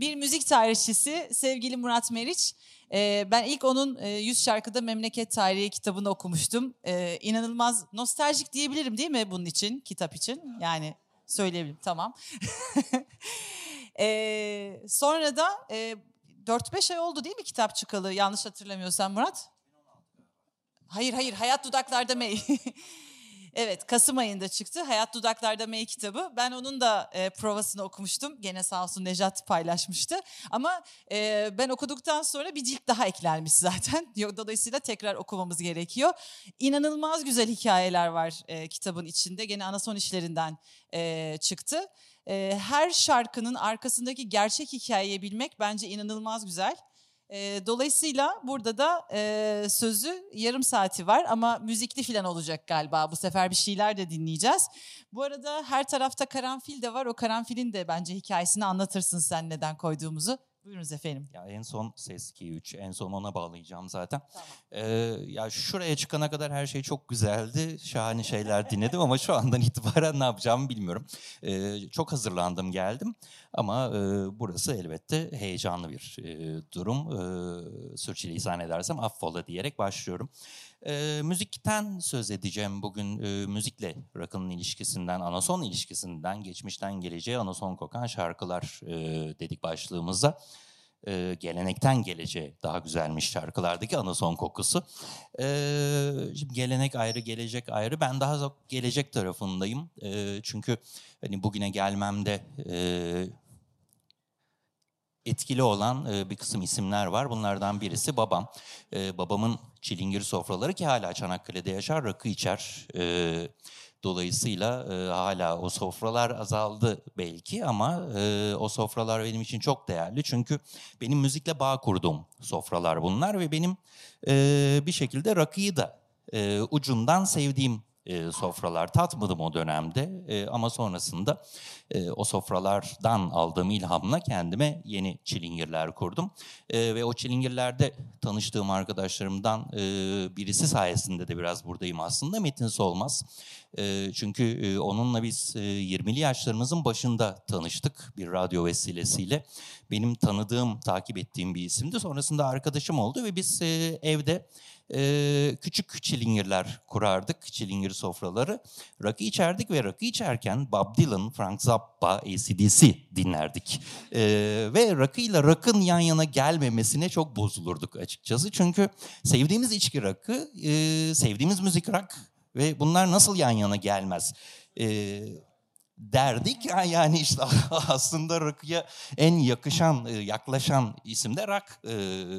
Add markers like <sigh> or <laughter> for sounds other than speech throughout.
bir müzik tarihçisi sevgili Murat Meriç. Ee, ben ilk onun e, 100 şarkıda Memleket Tarihi kitabını okumuştum. Ee, inanılmaz nostaljik diyebilirim değil mi bunun için, kitap için? Yani söyleyebilirim, tamam. <laughs> ee, sonra da e, 4-5 ay oldu değil mi kitap çıkalı yanlış hatırlamıyorsam Murat? Hayır hayır Hayat Dudaklarda Mey. <laughs> evet Kasım ayında çıktı Hayat Dudaklarda Mey kitabı. Ben onun da e, provasını okumuştum. Gene sağ olsun Nejat paylaşmıştı. Ama e, ben okuduktan sonra bir cilt daha eklenmiş zaten. <laughs> Dolayısıyla tekrar okumamız gerekiyor. İnanılmaz güzel hikayeler var e, kitabın içinde. Gene Anason işlerinden e, çıktı. E, her şarkının arkasındaki gerçek hikayeyi bilmek bence inanılmaz güzel. Dolayısıyla burada da sözü yarım saati var ama müzikli falan olacak galiba. Bu sefer bir şeyler de dinleyeceğiz. Bu arada her tarafta karanfil de var. O karanfilin de bence hikayesini anlatırsın sen neden koyduğumuzu. Buyurunuz efendim. Ya en son ses 2 3 en son ona bağlayacağım zaten. Tamam. Ee, ya şuraya çıkana kadar her şey çok güzeldi. Şahane şeyler dinledim ama şu andan <laughs> itibaren ne yapacağımı bilmiyorum. Ee, çok hazırlandım geldim ama e, burası elbette heyecanlı bir e, durum. E, sürçülisan edersem affola diyerek başlıyorum. E, müzikten söz edeceğim bugün. E, müzikle rock'ın ilişkisinden, anason ilişkisinden, geçmişten geleceğe anason kokan şarkılar e, dedik başlığımızda. E, gelenekten geleceğe daha güzelmiş şarkılardaki anason kokusu. E, şimdi gelenek ayrı, gelecek ayrı. Ben daha çok gelecek tarafındayım. E, çünkü hani bugüne gelmemde... E, etkili olan e, bir kısım isimler var. Bunlardan birisi babam. E, babamın çilingir sofraları ki hala Çanakkale'de yaşar, rakı içer. E, dolayısıyla hala o sofralar azaldı belki ama o sofralar benim için çok değerli. Çünkü benim müzikle bağ kurduğum sofralar bunlar ve benim bir şekilde rakıyı da ucundan sevdiğim e, sofralar tatmadım o dönemde e, ama sonrasında e, o sofralardan aldığım ilhamla kendime yeni çilingirler kurdum. E, ve o çilingirlerde tanıştığım arkadaşlarımdan e, birisi sayesinde de biraz buradayım aslında Metin Solmaz. E, çünkü e, onunla biz e, 20'li yaşlarımızın başında tanıştık bir radyo vesilesiyle. Benim tanıdığım, takip ettiğim bir isimdi. Sonrasında arkadaşım oldu ve biz e, evde e, küçük çilingirler kurardık, çilingir sofraları. Rakı içerdik ve rakı içerken Bob Dylan, Frank Zappa, ACDC dinlerdik. E, ve rakıyla rakın yan yana gelmemesine çok bozulurduk açıkçası. Çünkü sevdiğimiz içki rakı, e, sevdiğimiz müzik rak ve bunlar nasıl yan yana gelmez? E, derdik. Yani işte <laughs> aslında rock'ya en yakışan, e, yaklaşan isim de rock e,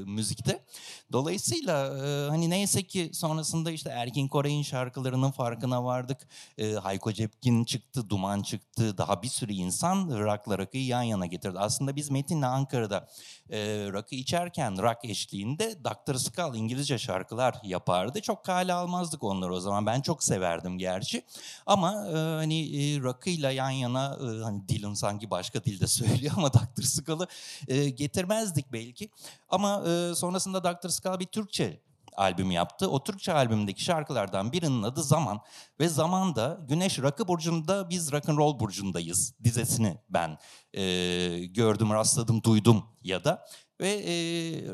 müzikte. Dolayısıyla e, hani neyse ki sonrasında işte Erkin Koray'ın şarkılarının farkına vardık. E, Hayko Cepkin çıktı, Duman çıktı. Daha bir sürü insan rock'la rock'ı yan yana getirdi. Aslında biz Metin'le Ankara'da e, rock'ı içerken rock eşliğinde Dr. Skull İngilizce şarkılar yapardı. Çok kale almazdık onları o zaman. Ben çok severdim gerçi. Ama e, hani e, rock'ıyla yan yana e, hani Dylan sanki başka dilde <laughs> söylüyor ama Dr. Skull'ı e, getirmezdik belki. Ama e, sonrasında Dr. Skull bir Türkçe albüm yaptı. O Türkçe albümdeki şarkılardan birinin adı Zaman ve Zaman'da Güneş Rakı Burcu'nda biz Rock and Roll Burcu'ndayız dizesini ben e, gördüm, rastladım, duydum ya da ve e,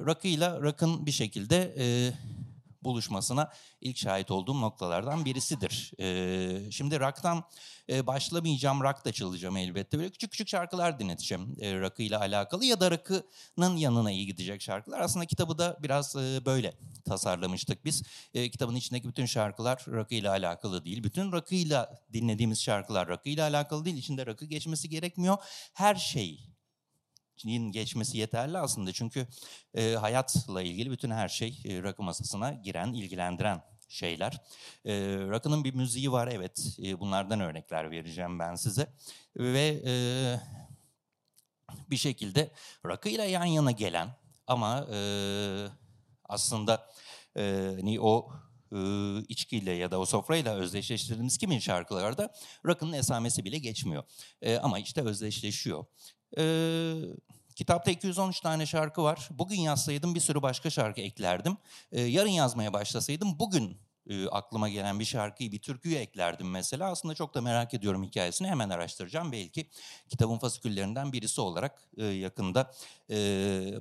rakıyla rakın bir şekilde e, buluşmasına ilk şahit olduğum noktalardan birisidir. E, şimdi rock'tan e, başlamayacağım, rock da çalacağım elbette. Böyle küçük küçük şarkılar dinleteceğim e, rock'ı ile alakalı ya da rock'ının yanına iyi gidecek şarkılar. Aslında kitabı da biraz e, böyle tasarlamıştık biz. E, kitabın içindeki bütün şarkılar rock'ı ile alakalı değil. Bütün rock'ıyla dinlediğimiz şarkılar rock'ı ile alakalı değil. İçinde rock'ı geçmesi gerekmiyor. Her şey geçmesi yeterli aslında. Çünkü e, hayatla ilgili bütün her şey e, rakı masasına giren, ilgilendiren şeyler. E, rakının bir müziği var evet. E, bunlardan örnekler vereceğim ben size. Ve e, bir şekilde rakıyla yan yana gelen ama e, aslında e, hani o e, içkiyle ya da o sofrayla özdeşleştirdiğimiz kimin şarkılarda rakının esamesi bile geçmiyor. E, ama işte özdeşleşiyor. E, Kitapta 213 tane şarkı var. Bugün yazsaydım bir sürü başka şarkı eklerdim. Ee, yarın yazmaya başlasaydım bugün e, aklıma gelen bir şarkıyı, bir türküyü eklerdim mesela. Aslında çok da merak ediyorum hikayesini hemen araştıracağım. Belki kitabın fasiküllerinden birisi olarak e, yakında e,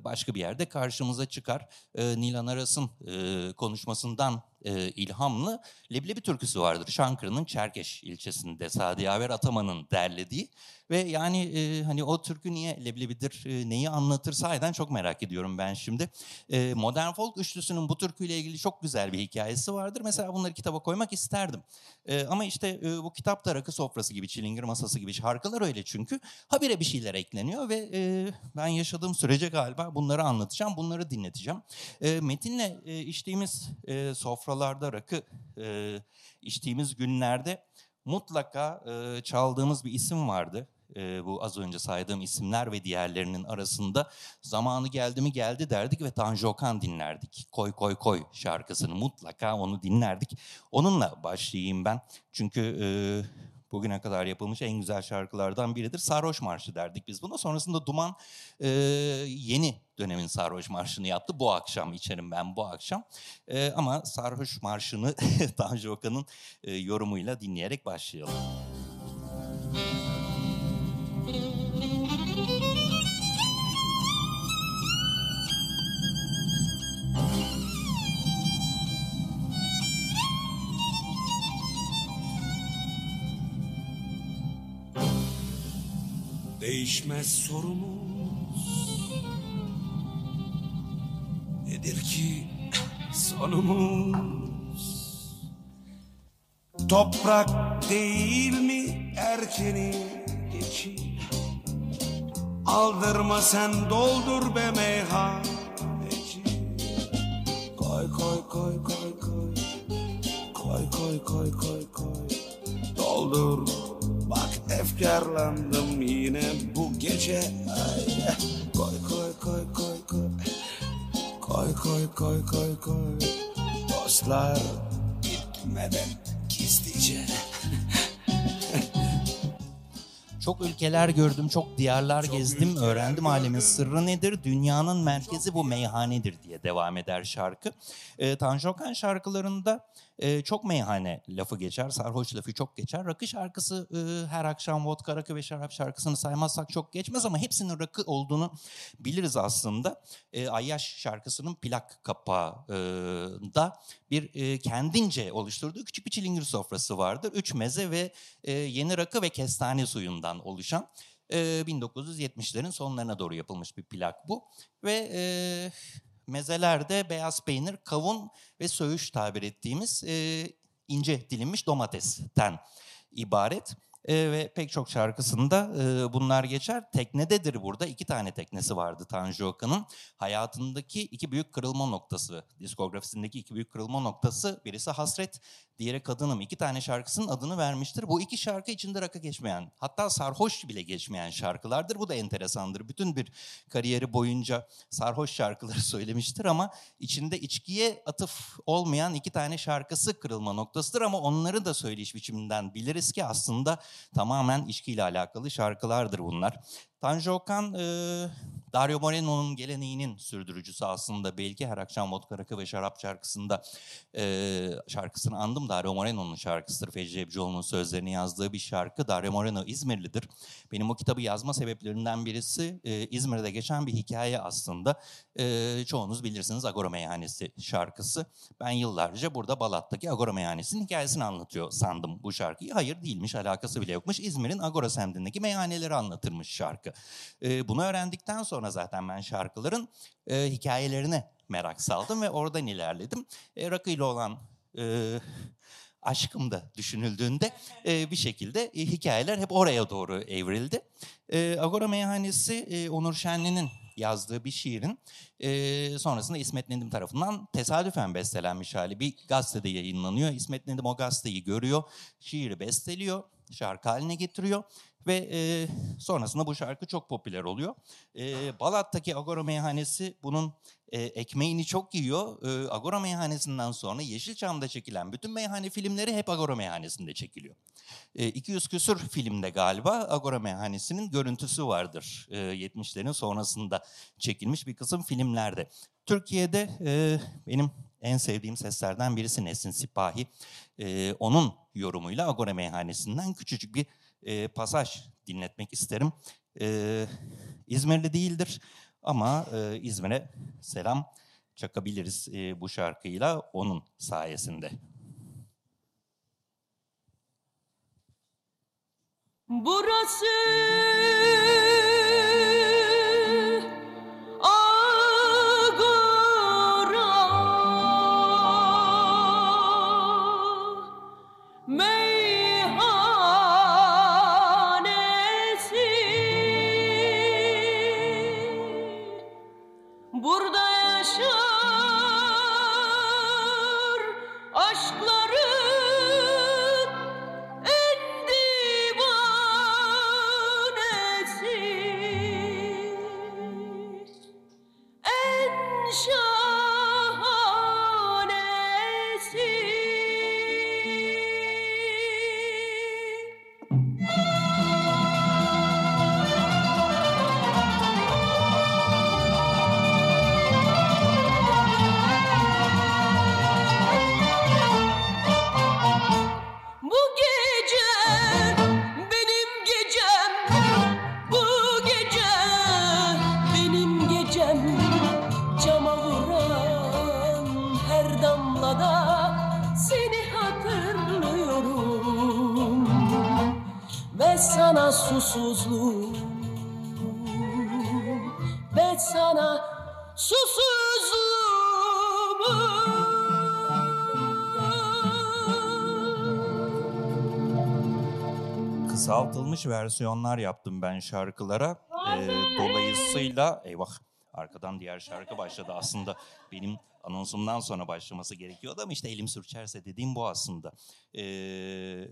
başka bir yerde karşımıza çıkar. E, Nilan Aras'ın e, konuşmasından e, ilhamlı Leblebi türküsü vardır. Şankırı'nın Çerkeş ilçesinde Sadi Yaver Ataman'ın derlediği. Ve yani e, hani o türkü niye leblebidir, e, neyi anlatır sahiden çok merak ediyorum ben şimdi. E, Modern Folk üçlüsünün bu türküyle ilgili çok güzel bir hikayesi vardır. Mesela bunları kitaba koymak isterdim. E, ama işte e, bu kitapta rakı sofrası gibi, çilingir masası gibi şarkılar öyle çünkü. Habire bir şeyler ekleniyor ve e, ben yaşadığım sürece galiba bunları anlatacağım, bunları dinleteceğim. E, Metin'le e, içtiğimiz e, sofralarda rakı e, içtiğimiz günlerde mutlaka e, çaldığımız bir isim vardı e, bu az önce saydığım isimler ve diğerlerinin arasında zamanı geldi mi geldi derdik ve Tanju Okan dinlerdik. Koy koy koy şarkısını mutlaka onu dinlerdik. Onunla başlayayım ben. Çünkü e, bugüne kadar yapılmış en güzel şarkılardan biridir. Sarhoş Marşı derdik biz buna. Sonrasında Duman e, yeni dönemin Sarhoş Marşı'nı yaptı. Bu akşam içerim ben bu akşam. E, ama Sarhoş Marşı'nı <laughs> Tanju Okan'ın e, yorumuyla dinleyerek başlayalım. Değişmez sorumuz. Nedir ki sonumuz? Toprak değil mi erkeni geçi Aldırma sen doldur be meyhaneci. Koy koy koy koy koy. Koy koy koy koy koy. Doldur efkarlandım yine bu gece. Ay, Koy koy koy koy koy. Koy koy koy koy koy. Dostlar gitmeden gizlice. Çok ülkeler gördüm, çok diyarlar gezdim, öğrendim alemin sırrı nedir, dünyanın merkezi bu meyhanedir diye devam eder şarkı. E, Tanju Okan şarkılarında e, çok meyhane lafı geçer, sarhoş lafı çok geçer. Rakı şarkısı e, her akşam vodka, rakı ve şarap şarkısını saymazsak çok geçmez ama hepsinin rakı olduğunu biliriz aslında. E, Ayyaş şarkısının plak kapağında bir e, kendince oluşturduğu küçük bir çilingir sofrası vardır. Üç meze ve e, yeni rakı ve kestane suyundan oluşan. E, 1970'lerin sonlarına doğru yapılmış bir plak bu. Ve mezelerde beyaz peynir, kavun ve söğüş tabir ettiğimiz e, ince dilimmiş domatesten ibaret. E, ve pek çok şarkısında e, bunlar geçer. Teknededir burada. iki tane teknesi vardı Tanju Okan'ın. Hayatındaki iki büyük kırılma noktası, diskografisindeki iki büyük kırılma noktası. Birisi Hasret, diğeri Kadınım. İki tane şarkısının adını vermiştir. Bu iki şarkı içinde rakı geçmeyen, hatta sarhoş bile geçmeyen şarkılardır. Bu da enteresandır. Bütün bir kariyeri boyunca sarhoş şarkıları <laughs> söylemiştir ama içinde içkiye atıf olmayan iki tane şarkısı kırılma noktasıdır. Ama onları da söyleyiş biçiminden biliriz ki aslında tamamen içkiyle alakalı şarkılardır bunlar. Tanju Okan, e, Dario Moreno'nun geleneğinin sürdürücüsü aslında belki her akşam vodka rakı ve şarap şarkısında e, şarkısını andım. Dario Moreno'nun şarkısıdır. Fecri Cebcioğlu'nun sözlerini yazdığı bir şarkı. Dario Moreno İzmirlidir. Benim o kitabı yazma sebeplerinden birisi e, İzmir'de geçen bir hikaye aslında. E, çoğunuz bilirsiniz Agora Meyhanesi şarkısı. Ben yıllarca burada Balat'taki Agora Meyhanesi'nin hikayesini anlatıyor sandım bu şarkıyı. Hayır değilmiş, alakası bile yokmuş. İzmir'in Agora semtindeki meyhaneleri anlatırmış şarkı. E, bunu öğrendikten sonra zaten ben şarkıların e, hikayelerine merak saldım ve oradan ilerledim. E, rakı ile olan e, aşkım da düşünüldüğünde e, bir şekilde e, hikayeler hep oraya doğru evrildi. E, Agora Meyhanesi e, Onur Şenli'nin yazdığı bir şiirin e, sonrasında İsmet Nedim tarafından tesadüfen bestelenmiş hali bir gazetede yayınlanıyor. İsmet Nedim o gazeteyi görüyor, şiiri besteliyor, şarkı haline getiriyor ve e, sonrasında bu şarkı çok popüler oluyor. E, Balat'taki Agora Meyhanesi bunun e, ekmeğini çok yiyor. E, Agora Meyhanesi'nden sonra Yeşilçam'da çekilen bütün meyhane filmleri hep Agora Meyhanesi'nde çekiliyor. E, 200 küsur filmde galiba Agora Meyhanesi'nin görüntüsü vardır. E, 70'lerin sonrasında çekilmiş bir kısım filmlerde. Türkiye'de e, benim en sevdiğim seslerden birisi Nesin Sipahi. E, onun yorumuyla Agora Meyhanesi'nden küçücük bir e, pasaj dinletmek isterim. E, İzmirli değildir ama e, İzmir'e selam çakabiliriz e, bu şarkıyla onun sayesinde. Burası Kısaltılmış versiyonlar yaptım ben şarkılara. Ee, dolayısıyla eyvah arkadan diğer şarkı başladı. Aslında benim anonsumdan sonra başlaması gerekiyordu ama işte elim sürçerse dediğim bu aslında. Ee,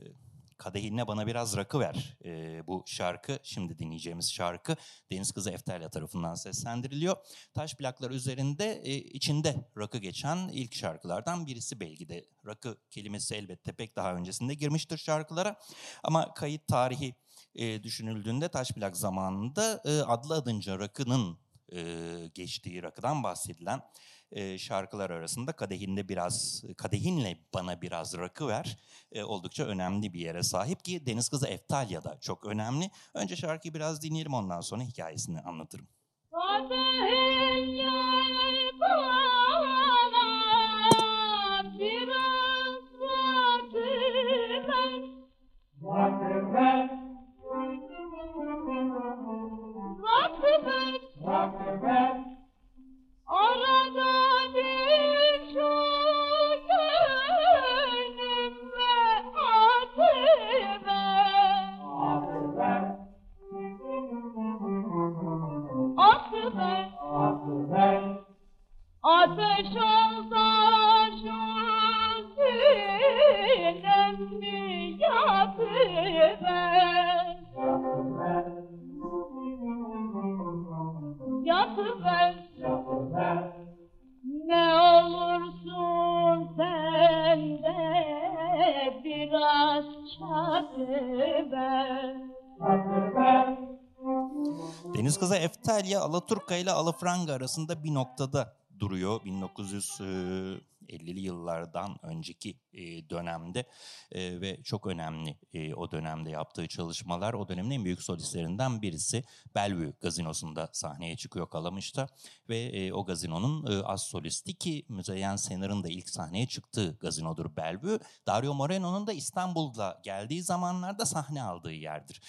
Kadehine bana biraz rakı ver ee, bu şarkı. Şimdi dinleyeceğimiz şarkı Deniz Kızı Eftelya tarafından seslendiriliyor. Taş plaklar üzerinde e, içinde rakı geçen ilk şarkılardan birisi belki de. Rakı kelimesi elbette pek daha öncesinde girmiştir şarkılara. Ama kayıt tarihi e, düşünüldüğünde taş plak zamanında e, adlı adınca rakının e, geçtiği rakıdan bahsedilen e, şarkılar arasında kadehinde biraz kadehinle bana biraz rakı ver e, oldukça önemli bir yere sahip ki Deniz Kızı Eftalya da çok önemli. Önce şarkıyı biraz dinleyelim ondan sonra hikayesini anlatırım. Arada bir çok gönlüme atıver. Atıver. Ateş olsa şu sinemli yatıver. Eftalya Alaturka ile Alafranga arasında bir noktada duruyor. 1950'li yıllardan önceki dönemde ve çok önemli o dönemde yaptığı çalışmalar. O dönemin en büyük solistlerinden birisi Bellevue gazinosunda sahneye çıkıyor Kalamış'ta ve o gazinonun az solisti ki Müzeyyen Senar'ın da ilk sahneye çıktığı gazinodur Bellevue. Dario Moreno'nun da İstanbul'da geldiği zamanlarda sahne aldığı yerdir.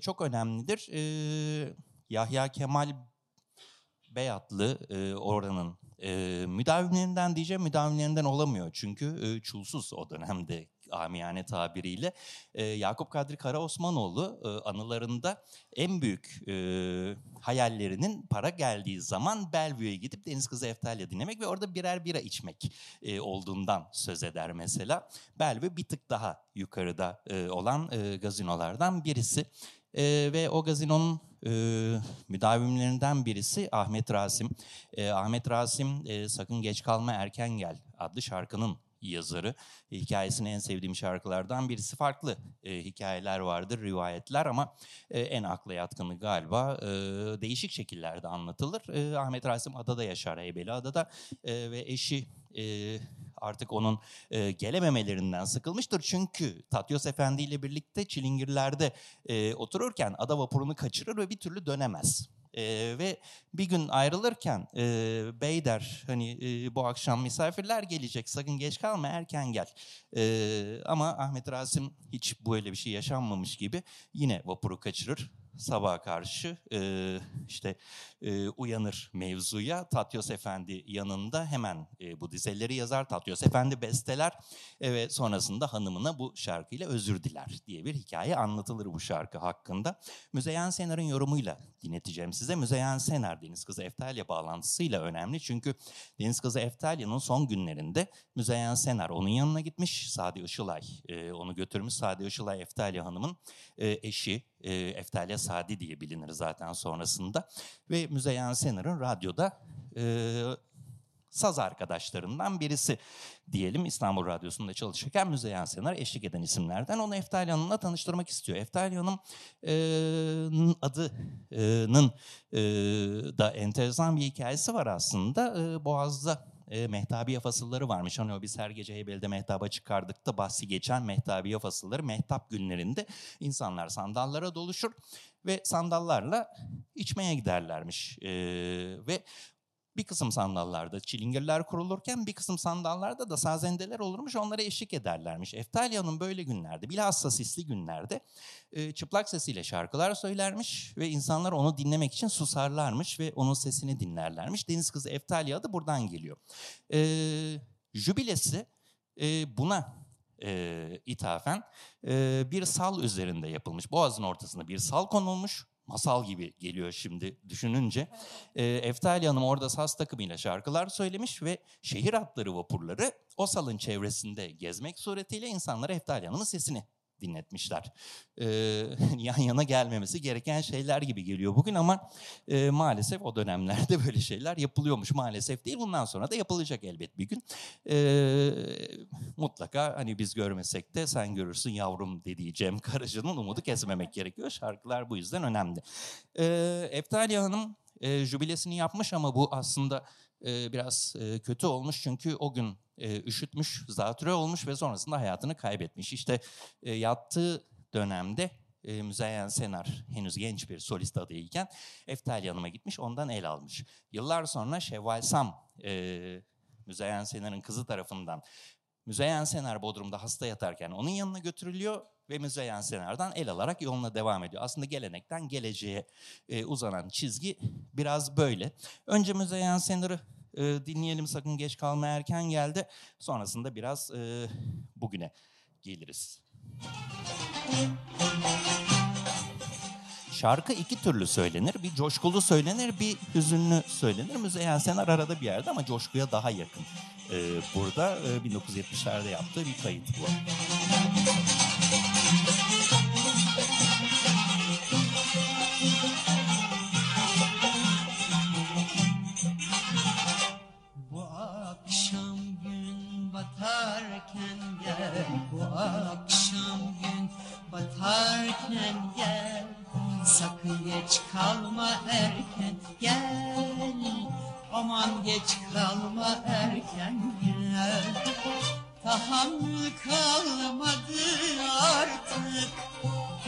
Çok önemlidir. Yahya Kemal Beyatlı e, oranın e, müdavimlerinden diyeceğim müdavimlerinden olamıyor. Çünkü e, çulsuz o dönemde amiyane tabiriyle. E, Yakup Kadri Karaosmanoğlu e, anılarında en büyük e, hayallerinin para geldiği zaman Bellevue'ye gidip Deniz Kızı Eftalya dinlemek ve orada birer bira içmek e, olduğundan söz eder mesela. Bellevue bir tık daha yukarıda e, olan e, gazinolardan birisi. E, ve o gazinonun e, müdavimlerinden birisi Ahmet Rasim. E, Ahmet Rasim e, Sakın Geç Kalma Erken Gel adlı şarkının yazarı. Hikayesini en sevdiğim şarkılardan birisi. Farklı e, hikayeler vardır, rivayetler ama e, en akla yatkını galiba e, değişik şekillerde anlatılır. E, Ahmet Rasim adada yaşar, Heybeliada'da e, ve eşi e, artık onun e, gelememelerinden sıkılmıştır. Çünkü Tatyos Efendi ile birlikte Çilingirler'de e, otururken ada vapurunu kaçırır ve bir türlü dönemez. E, ve bir gün ayrılırken e, bey der hani e, bu akşam misafirler gelecek sakın geç kalma erken gel. E, ama Ahmet Rasim hiç böyle bir şey yaşanmamış gibi yine vapuru kaçırır sabaha karşı e, işte e, uyanır mevzuya. Tatyos Efendi yanında hemen e, bu dizeleri yazar. Tatyos Efendi besteler e, ve sonrasında hanımına bu şarkıyla özür diler diye bir hikaye anlatılır bu şarkı hakkında. Müzeyyen Senar'ın yorumuyla dinleteceğim size. Müzeyyen Senar Deniz Kızı Eftalya bağlantısıyla önemli. Çünkü Deniz Kızı Eftalya'nın son günlerinde Müzeyyen Senar onun yanına gitmiş. Sadi Işılay e, onu götürmüş. Sadi Işılay Eftalya Hanım'ın e, eşi. E, Eftalya Sadi diye bilinir zaten sonrasında. Ve Müzeyyen Senar'ın radyoda e, saz arkadaşlarından birisi diyelim İstanbul Radyosu'nda çalışırken Müzeyyen Senar eşlik eden isimlerden onu Eftalya Hanım'la tanıştırmak istiyor. Eftalya Hanım'ın adının e, da enteresan bir hikayesi var aslında. E, Boğaz'da e, Mehtabiye fasılları varmış. Hani biz her gece Heybeli'de mehtaba çıkardık da bahsi geçen Mehtabiye fasılları mehtap günlerinde insanlar sandallara doluşur ve sandallarla içmeye giderlermiş. E, ve bir kısım sandallarda çilingirler kurulurken bir kısım sandallarda da sazendeler olurmuş onlara eşlik ederlermiş. Eftalya'nın böyle günlerde bilhassa sisli günlerde e, çıplak sesiyle şarkılar söylermiş ve insanlar onu dinlemek için susarlarmış ve onun sesini dinlerlermiş. Deniz Kızı Eftalya adı buradan geliyor. E, jübilesi e, buna e, ithafen e, bir sal üzerinde yapılmış. Boğazın ortasında bir sal konulmuş masal gibi geliyor şimdi düşününce. E, Eftalya Hanım orada saz takımıyla şarkılar söylemiş ve şehir hatları vapurları o salın çevresinde gezmek suretiyle insanlara Eftalya Hanım'ın sesini dinletmişler. Ee, <laughs> yan yana gelmemesi gereken şeyler gibi geliyor bugün ama e, maalesef o dönemlerde <laughs> böyle şeyler yapılıyormuş. Maalesef değil bundan sonra da yapılacak elbet bir gün. Ee, mutlaka hani biz görmesek de sen görürsün yavrum dediği Cem Karaca'nın umudu kesmemek gerekiyor. Şarkılar bu yüzden önemli. Ee, Eftalya Hanım e, jübilesini yapmış ama bu aslında e, biraz e, kötü olmuş çünkü o gün e, üşütmüş, zatürre olmuş ve sonrasında hayatını kaybetmiş. İşte e, yattığı dönemde e, Müzeyyen Senar henüz genç bir solist adayken Eftalya Hanım'a gitmiş ondan el almış. Yıllar sonra Şevval Sam e, Müzeyyen Senar'ın kızı tarafından Müzeyyen Senar Bodrum'da hasta yatarken onun yanına götürülüyor ve Müzeyyen Senar'dan el alarak yoluna devam ediyor. Aslında gelenekten geleceğe e, uzanan çizgi biraz böyle. Önce Müzeyyen Senar'ı e, dinleyelim sakın geç kalma erken geldi. Sonrasında biraz e, bugüne geliriz. Şarkı iki türlü söylenir. Bir coşkulu söylenir, bir hüzünlü söylenir. Müzeyyen Senar arada bir yerde ama coşkuya daha yakın. Ee, burada e, 1970'lerde yaptığı bir kayıt bu.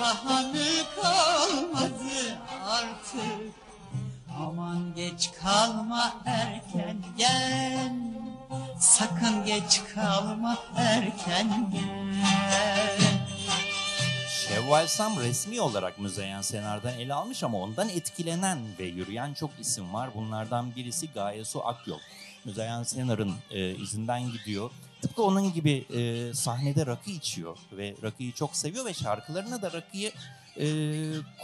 Tahammül kalmadı artık Aman geç kalma erken gel Sakın geç kalma erken gel Şevval Sam resmi olarak Müzeyyen Senar'dan ele almış ama ondan etkilenen ve yürüyen çok isim var. Bunlardan birisi Gaye Su Akyol. Müzeyyen Senar'ın e, izinden gidiyor. Tıpkı onun gibi e, sahnede rakı içiyor ve rakıyı çok seviyor ve şarkılarına da rakıyı e,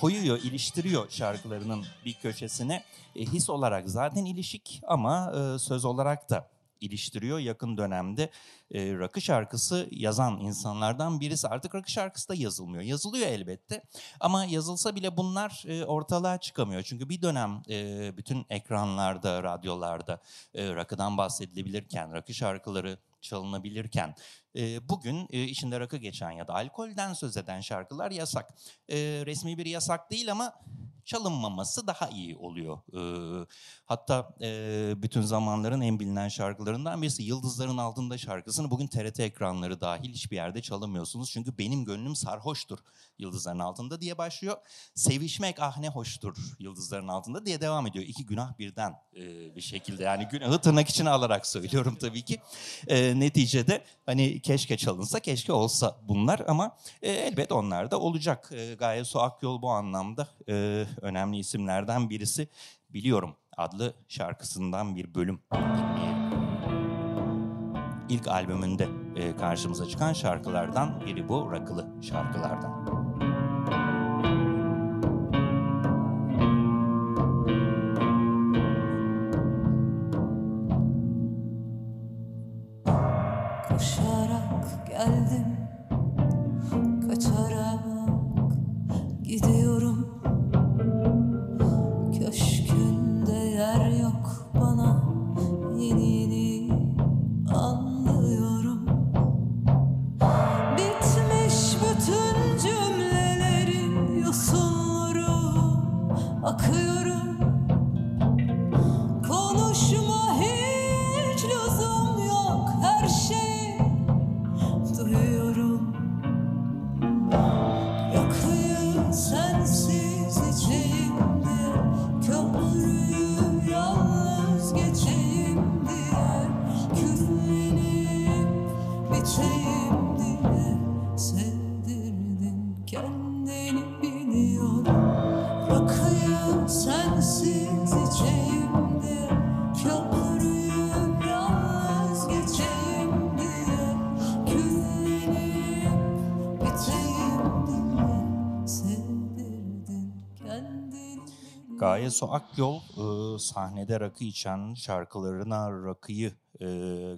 koyuyor, iliştiriyor şarkılarının bir köşesine. E, his olarak zaten ilişik ama e, söz olarak da iliştiriyor. Yakın dönemde e, rakı şarkısı yazan insanlardan birisi. Artık rakı şarkısı da yazılmıyor. Yazılıyor elbette ama yazılsa bile bunlar e, ortalığa çıkamıyor. Çünkü bir dönem e, bütün ekranlarda, radyolarda e, rakıdan bahsedilebilirken, rakı şarkıları çalınabilirken e, bugün e, içinde rakı geçen ya da alkolden söz eden şarkılar yasak. E, resmi bir yasak değil ama çalınmaması daha iyi oluyor. Hatta e, bütün zamanların en bilinen şarkılarından birisi Yıldızların Altında şarkısını bugün TRT ekranları dahil hiçbir yerde çalamıyorsunuz. Çünkü benim gönlüm sarhoştur Yıldızların Altında diye başlıyor. Sevişmek ah ne hoştur Yıldızların Altında diye devam ediyor. İki günah birden e, bir şekilde yani günahı tırnak içine alarak söylüyorum tabii ki. E, neticede hani keşke çalınsa keşke olsa bunlar ama e, elbet onlar da olacak. E, Gaye Su Akyol bu anlamda e, önemli isimlerden birisi. Biliyorum adlı şarkısından bir bölüm dinleyelim. İlk albümünde e, karşımıza çıkan şarkılardan biri bu rakılı şarkılardan. Gaye Su Akyol e, sahnede rakı içen, şarkılarına rakıyı e,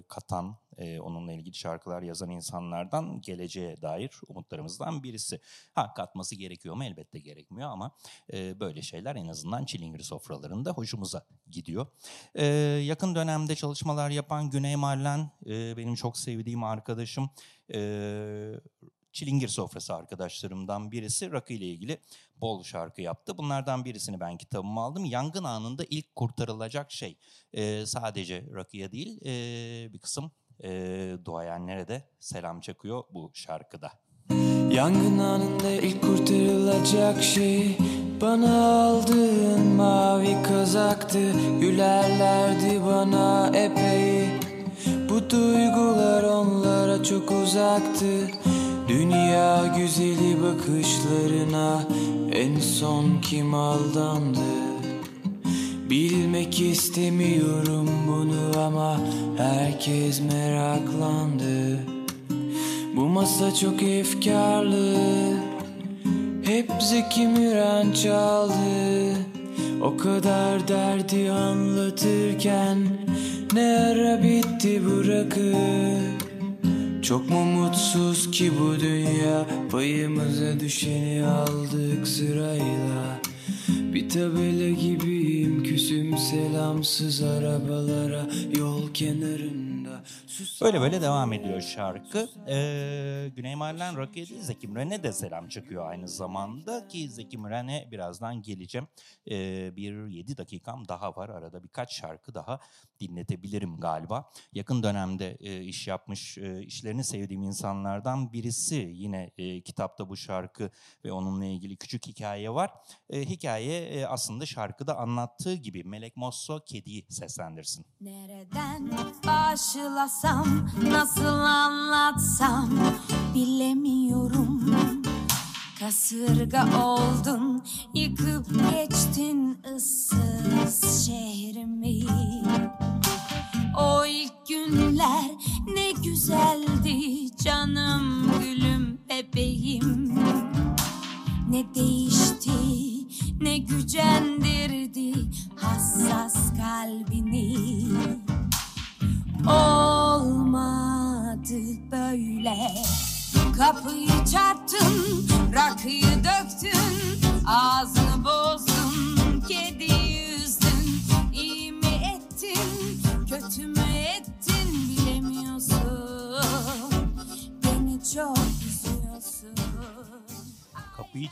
katan, e, onunla ilgili şarkılar yazan insanlardan geleceğe dair umutlarımızdan birisi. Ha katması gerekiyor mu? Elbette gerekmiyor ama e, böyle şeyler en azından çilingir sofralarında hoşumuza gidiyor. E, yakın dönemde çalışmalar yapan Güney Marlen e, benim çok sevdiğim arkadaşım. E, Çilingir sofrası arkadaşlarımdan birisi rakı ile ilgili bol şarkı yaptı. Bunlardan birisini ben kitabıma aldım. Yangın anında ilk kurtarılacak şey e, sadece rakıya değil e, bir kısım e, duayenlere de selam çakıyor bu şarkıda. Yangın anında ilk kurtarılacak şey Bana aldığın mavi kazaktı Gülerlerdi bana epey Bu duygular onlara çok uzaktı Dünya güzeli bakışlarına En son kim aldandı? Bilmek istemiyorum bunu ama Herkes meraklandı. Bu masa çok efkarlı Hep Zeki Müren çaldı. O kadar derdi anlatırken Ne ara bitti bu Çok mu mutsuz ki bu dünya? Payımıza düşeni aldık sırayla. Bir tabela gibiyim küsüm selamsız arabalara. Yol kenarında Böyle böyle devam ediyor şarkı. Ee, Güney Mahallen Rock'e değil Zeki Müren'e de selam çıkıyor aynı zamanda ki Zeki Müren'e birazdan geleceğim. Ee, bir 7 dakikam daha var arada birkaç şarkı daha dinletebilirim galiba. Yakın dönemde e, iş yapmış, e, işlerini sevdiğim insanlardan birisi yine e, kitapta bu şarkı ve onunla ilgili küçük hikaye var. E, hikaye e, aslında şarkıda anlattığı gibi Melek Mosso kediyi seslendirsin. Nereden başlasam, nasıl anlatsam bilemiyorum. Kasırga oldun, yıkıp geçtin ıssız şehrimi. O ilk günler ne güzeldi canım gülüm bebeğim.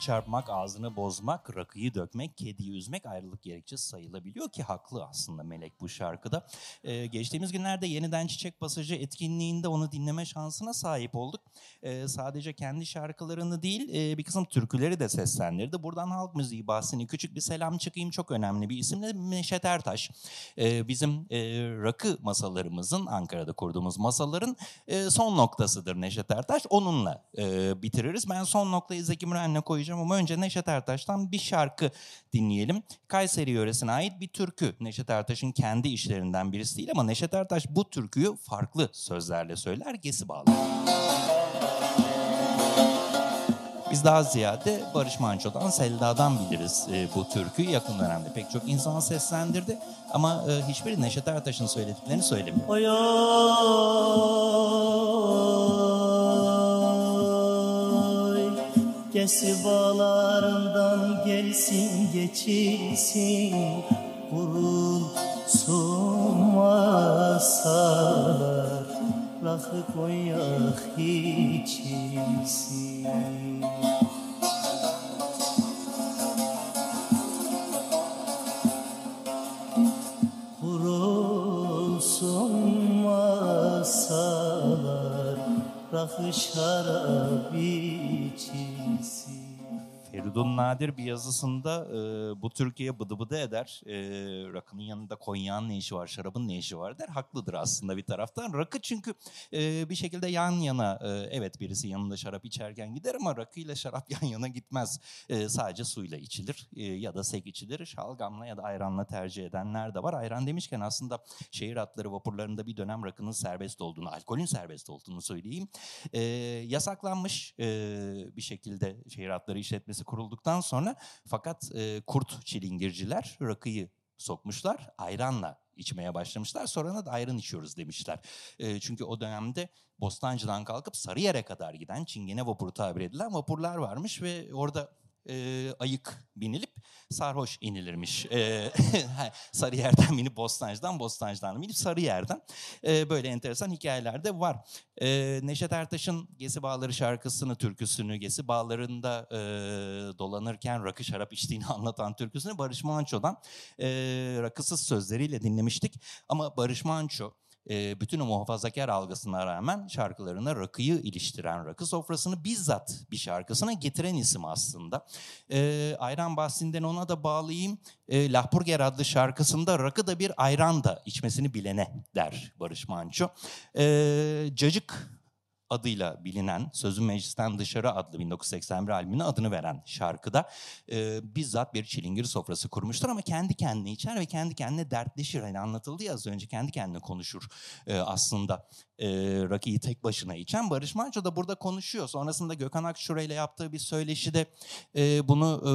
Çarpmak, ağzını bozmak, rakıyı dökmek, kediyi üzmek ayrılık gerekçesi sayılabiliyor ki haklı aslında Melek bu şarkıda. Ee, geçtiğimiz günlerde yeniden Çiçek Pasajı etkinliğinde onu dinleme şansına sahip olduk. Ee, sadece kendi şarkılarını değil e, bir kısım türküleri de seslendirdi. Buradan halk müziği bahsini küçük bir selam çıkayım çok önemli bir isimle Neşet Ertaş. Ee, bizim e, rakı masalarımızın Ankara'da kurduğumuz masaların e, son noktasıdır Neşet Ertaş. Onunla e, bitiririz. Ben son noktayı Zeki Müren'le koyacağım ama önce Neşet Ertaş'tan bir şarkı dinleyelim. Kayseri yöresine ait bir türkü. Neşet Ertaş'ın kendi işlerinden birisi değil ama Neşet Ertaş bu türküyü farklı sözlerle söyler, gesi bağlar. Biz daha ziyade Barış Manço'dan, Selda'dan biliriz e, bu türküyü. Yakın dönemde pek çok insan seslendirdi. Ama e, hiçbiri Neşet Ertaş'ın söylediklerini söylemiyor. Oy Gesi bağlarından gelsin geçilsin. Vurulsun masalar Rakı konyak içilsin. Kurulsun masalar Rakı şarap içilsin Feridun Nadir bir yazısında e, bu Türkiye bıdı bıdı eder. E, rakının yanında konyağın ne işi var, şarabın ne işi var der. Haklıdır aslında bir taraftan. Rakı çünkü e, bir şekilde yan yana, e, evet birisi yanında şarap içerken gider ama rakıyla şarap <laughs> yan yana gitmez. E, sadece suyla içilir e, ya da sek içilir. Şalgamla ya da ayranla tercih edenler de var. Ayran demişken aslında şehir hatları vapurlarında bir dönem rakının serbest olduğunu, alkolün serbest olduğunu söyleyeyim. E, yasaklanmış e, bir şekilde şehir hatları işletmesi kurulduktan sonra fakat e, kurt çilingirciler rakıyı sokmuşlar ayranla içmeye başlamışlar. Sonra da ayran içiyoruz demişler. E, çünkü o dönemde Bostancı'dan kalkıp Sarıyer'e kadar giden Çingene vapuru tabir edilen vapurlar varmış ve orada e, ayık binilip sarhoş inilirmiş. E, <laughs> Sarıyer'den binip Bostancı'dan, Bostancı'dan binip Sarıyer'den. E, böyle enteresan hikayeler de var. E, Neşet Ertaş'ın Gezi Bağları şarkısını, türküsünü, Gezi Bağları'nda e, dolanırken rakı şarap içtiğini <laughs> anlatan türküsünü Barış Manço'dan e, rakısız sözleriyle dinlemiştik. Ama Barış Manço bütün o muhafazakar algısına rağmen şarkılarına rakıyı iliştiren, rakı sofrasını bizzat bir şarkısına getiren isim aslında. E, ayran bahsinden ona da bağlayayım. E, Lahpurger adlı şarkısında rakı da bir ayran da içmesini bilene der Barış Manço. E, Cacık adıyla bilinen Sözün Meclisten Dışarı adlı 1981 albümüne adını veren şarkıda e, bizzat bir çilingir sofrası kurmuştur ama kendi kendine içer ve kendi kendine dertleşir. Hani anlatıldı ya az önce kendi kendine konuşur e, aslında e, Raki'yi tek başına içen. Barış Manço da burada konuşuyor. Sonrasında Gökhan Akşure ile yaptığı bir söyleşide e, bunu e,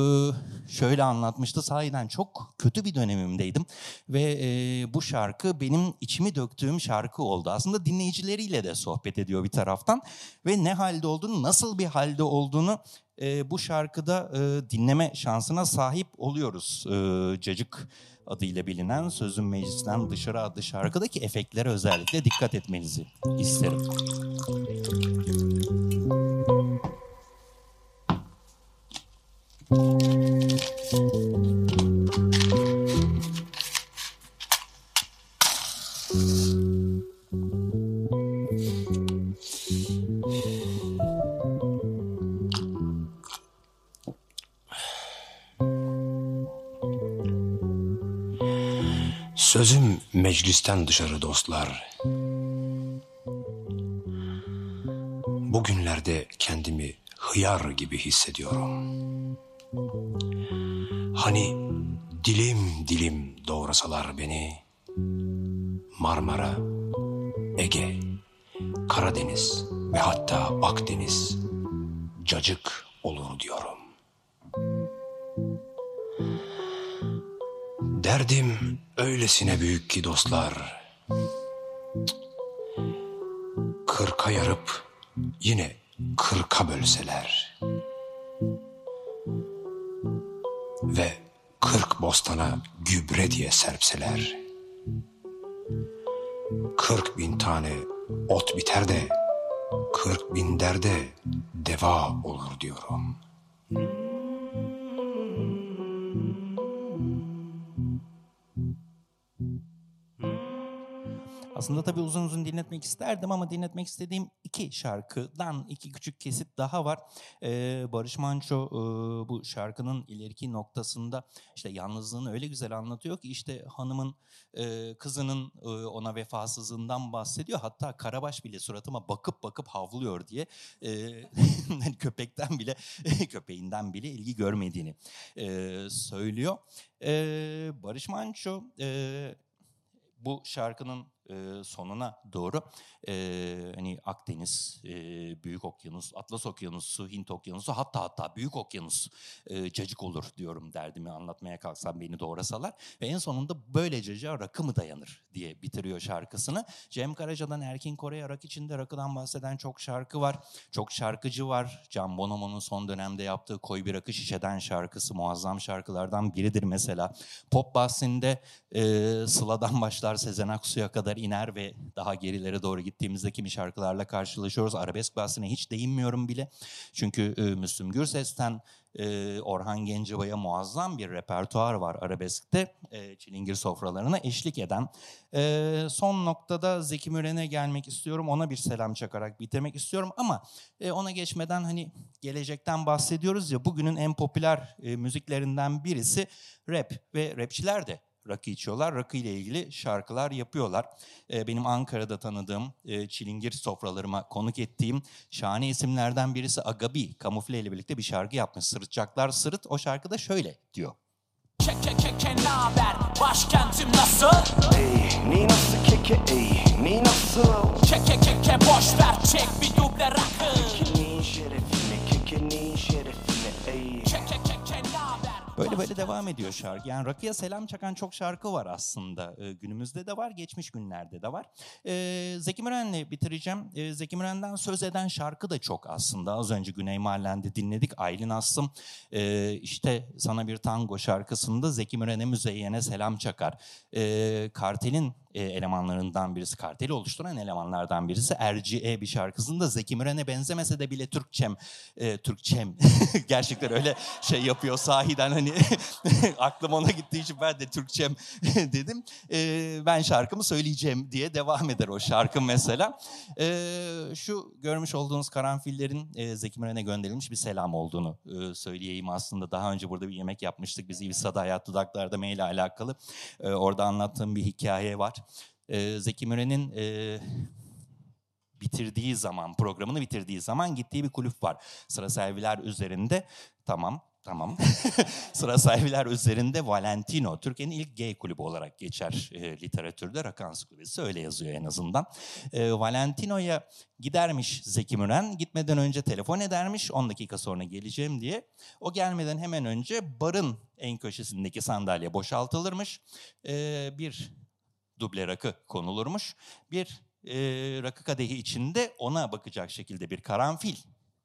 şöyle anlatmıştı. Sahiden çok kötü bir dönemimdeydim ve e, bu şarkı benim içimi döktüğüm şarkı oldu. Aslında dinleyicileriyle de sohbet ediyor bir taraftan ve ne halde olduğunu, nasıl bir halde olduğunu e, bu şarkıda e, dinleme şansına sahip oluyoruz. E, Cacık adıyla bilinen Sözün Meclisten Dışarı adlı şarkıdaki efektlere özellikle dikkat etmenizi isterim. Sözüm meclisten dışarı dostlar. Bugünlerde kendimi hıyar gibi hissediyorum. Hani dilim dilim doğrasalar beni Marmara, Ege, Karadeniz ve hatta Akdeniz cacık öylesine büyük ki dostlar. Kırka yarıp yine kırka bölseler. Ve kırk bostana gübre diye serpseler. Kırk bin tane ot biter de kırk bin derde deva olur diyorum. Aslında tabii uzun uzun dinletmek isterdim ama dinletmek istediğim iki şarkıdan iki küçük kesit daha var. Ee, Barış Manço e, bu şarkının ileriki noktasında işte yalnızlığını öyle güzel anlatıyor ki işte hanımın e, kızının e, ona vefasızlığından bahsediyor. Hatta Karabaş bile suratıma bakıp bakıp havlıyor diye e, <laughs> hani köpekten bile <laughs> köpeğinden bile ilgi görmediğini e, söylüyor. E, Barış Manço e, bu şarkının e, sonuna doğru e, hani Akdeniz, e, Büyük Okyanus, Atlas Okyanusu, Hint Okyanusu hatta hatta Büyük Okyanus e, cacık olur diyorum derdimi anlatmaya kalksam beni doğrasalar. Ve en sonunda böylece rakı mı dayanır diye bitiriyor şarkısını. Cem Karaca'dan Erkin Kore'ye rak içinde rakıdan bahseden çok şarkı var. Çok şarkıcı var. Can Bonomo'nun son dönemde yaptığı Koy Bir Rakı Şişeden şarkısı muazzam şarkılardan biridir mesela. Pop bahsinde e, Sıla'dan başlar Sezen Aksu'ya kadar iner ve daha gerilere doğru gittiğimizde kimi şarkılarla karşılaşıyoruz. Arabesk bahsine hiç değinmiyorum bile. Çünkü e, Müslüm Gürses'ten e, Orhan Gencebay'a muazzam bir repertuar var arabeskte. E, çilingir sofralarına eşlik eden. E, son noktada Zeki Müren'e gelmek istiyorum. Ona bir selam çakarak bitirmek istiyorum. Ama e, ona geçmeden hani gelecekten bahsediyoruz ya bugünün en popüler e, müziklerinden birisi rap ve rapçiler de rakı içiyorlar. Rakı ile ilgili şarkılar yapıyorlar. Ee, benim Ankara'da tanıdığım, e, çilingir sofralarıma konuk ettiğim şahane isimlerden birisi Agabi. Kamufle ile birlikte bir şarkı yapmış. Sırıtacaklar sırıt. O şarkıda şöyle diyor. Ke ke ke ke naber? Başkentim nasıl? Ey, ne nasıl keke ey, ne nasıl? Ke ke ke boş ver çek bir duble rakı. Kekenin şerefine, kekenin şerefine ey. Ke Böyle böyle devam ediyor şarkı. Yani rakıya selam çakan çok şarkı var aslında. Ee, günümüzde de var, geçmiş günlerde de var. Ee, Zeki Müren'le bitireceğim. Ee, Zeki Müren'den söz eden şarkı da çok aslında. Az önce Güney Mahallen'de dinledik. Aylin Aslım ee, işte sana bir tango şarkısında Zeki Müren'e müzeyyene selam çakar. Ee, Kartel'in e, elemanlarından birisi, karteli oluşturan elemanlardan birisi Erciye bir şarkısında Zeki Müren'e benzemese de bile Türkçem, e, Türkçem <laughs> gerçekten öyle şey yapıyor sahiden hani <laughs> aklım ona gittiği için ben de Türkçem <laughs> dedim. E, ben şarkımı söyleyeceğim diye devam eder o şarkı mesela. E, şu görmüş olduğunuz karanfillerin e, Zeki Müren'e gönderilmiş bir selam olduğunu e, söyleyeyim aslında. Daha önce burada bir yemek yapmıştık biz İvsa'da Hayat Dudaklar'da mail alakalı. E, orada anlattığım bir hikaye var. E, Zeki Müren'in e, bitirdiği zaman, programını bitirdiği zaman gittiği bir kulüp var. Sıra serviler üzerinde, tamam Tamam. <laughs> Sıra sahibiler üzerinde Valentino, Türkiye'nin ilk gay kulübü olarak geçer e, literatürde. Rock Ansiklopedisi öyle yazıyor en azından. E, Valentino'ya gidermiş Zeki Müren. Gitmeden önce telefon edermiş 10 dakika sonra geleceğim diye. O gelmeden hemen önce barın en köşesindeki sandalye boşaltılırmış. E, bir duble rakı konulurmuş. Bir e, rakı kadehi içinde ona bakacak şekilde bir karanfil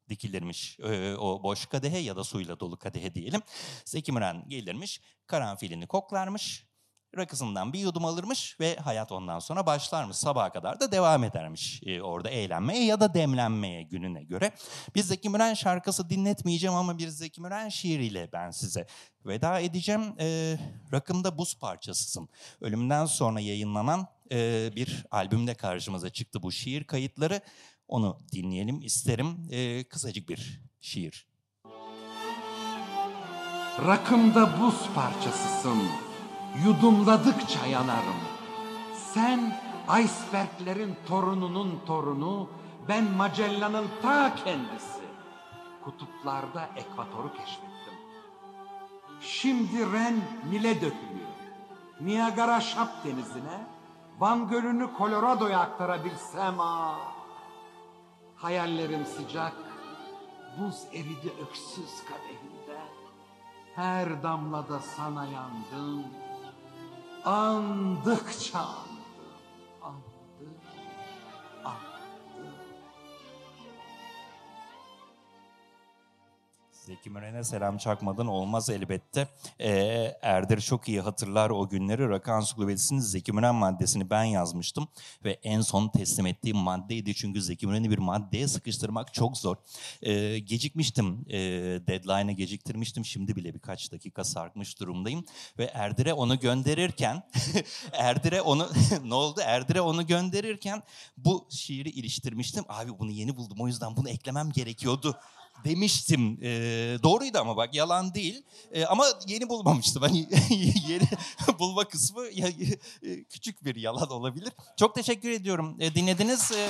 dikilirmiş o boş kadehe ya da suyla dolu kadehe diyelim. Zeki Müren gelirmiş, karanfilini koklarmış, rakısından bir yudum alırmış ve hayat ondan sonra başlarmış. Sabaha kadar da devam edermiş e, orada eğlenmeye ya da demlenmeye gününe göre. Bir Zeki Müren şarkısı dinletmeyeceğim ama bir Zeki Müren şiiriyle ben size veda edeceğim. E, rakımda buz parçasısın. Ölümden sonra yayınlanan e, bir albümde karşımıza çıktı bu şiir kayıtları. Onu dinleyelim isterim. E, kısacık bir şiir. Rakımda buz parçasısın, yudumladıkça yanarım. Sen iceberglerin torununun torunu, ben Magellan'ın ta kendisi. Kutuplarda ekvatoru keşfettim. Şimdi Ren Nil'e dökülüyor. Niagara Şap denizine, Van Gölü'nü Colorado'ya aktarabilsem ah. Hayallerim sıcak, buz eridi öksüz kadehinde. Her damlada sana yandım, andıkça Zeki Müren'e selam çakmadan olmaz elbette. Ee, Erdir çok iyi hatırlar o günleri. Rakı Ansiklopedisi'nin Zeki Müren maddesini ben yazmıştım. Ve en son teslim ettiğim maddeydi. Çünkü Zeki Müren'i bir maddeye sıkıştırmak çok zor. Ee, gecikmiştim. Ee, deadline'ı geciktirmiştim. Şimdi bile birkaç dakika sarkmış durumdayım. Ve Erdir'e onu gönderirken... <laughs> Erdir'e onu... <laughs> ne oldu? Erdir'e onu gönderirken bu şiiri iliştirmiştim. Abi bunu yeni buldum o yüzden bunu eklemem gerekiyordu demiştim. Ee, doğruydu ama bak yalan değil. Ee, ama yeni bulmamıştım. <laughs> Hani yeni <laughs> bulma kısmı ya, e, küçük bir yalan olabilir. Çok teşekkür ediyorum. Ee, dinlediniz. Ee,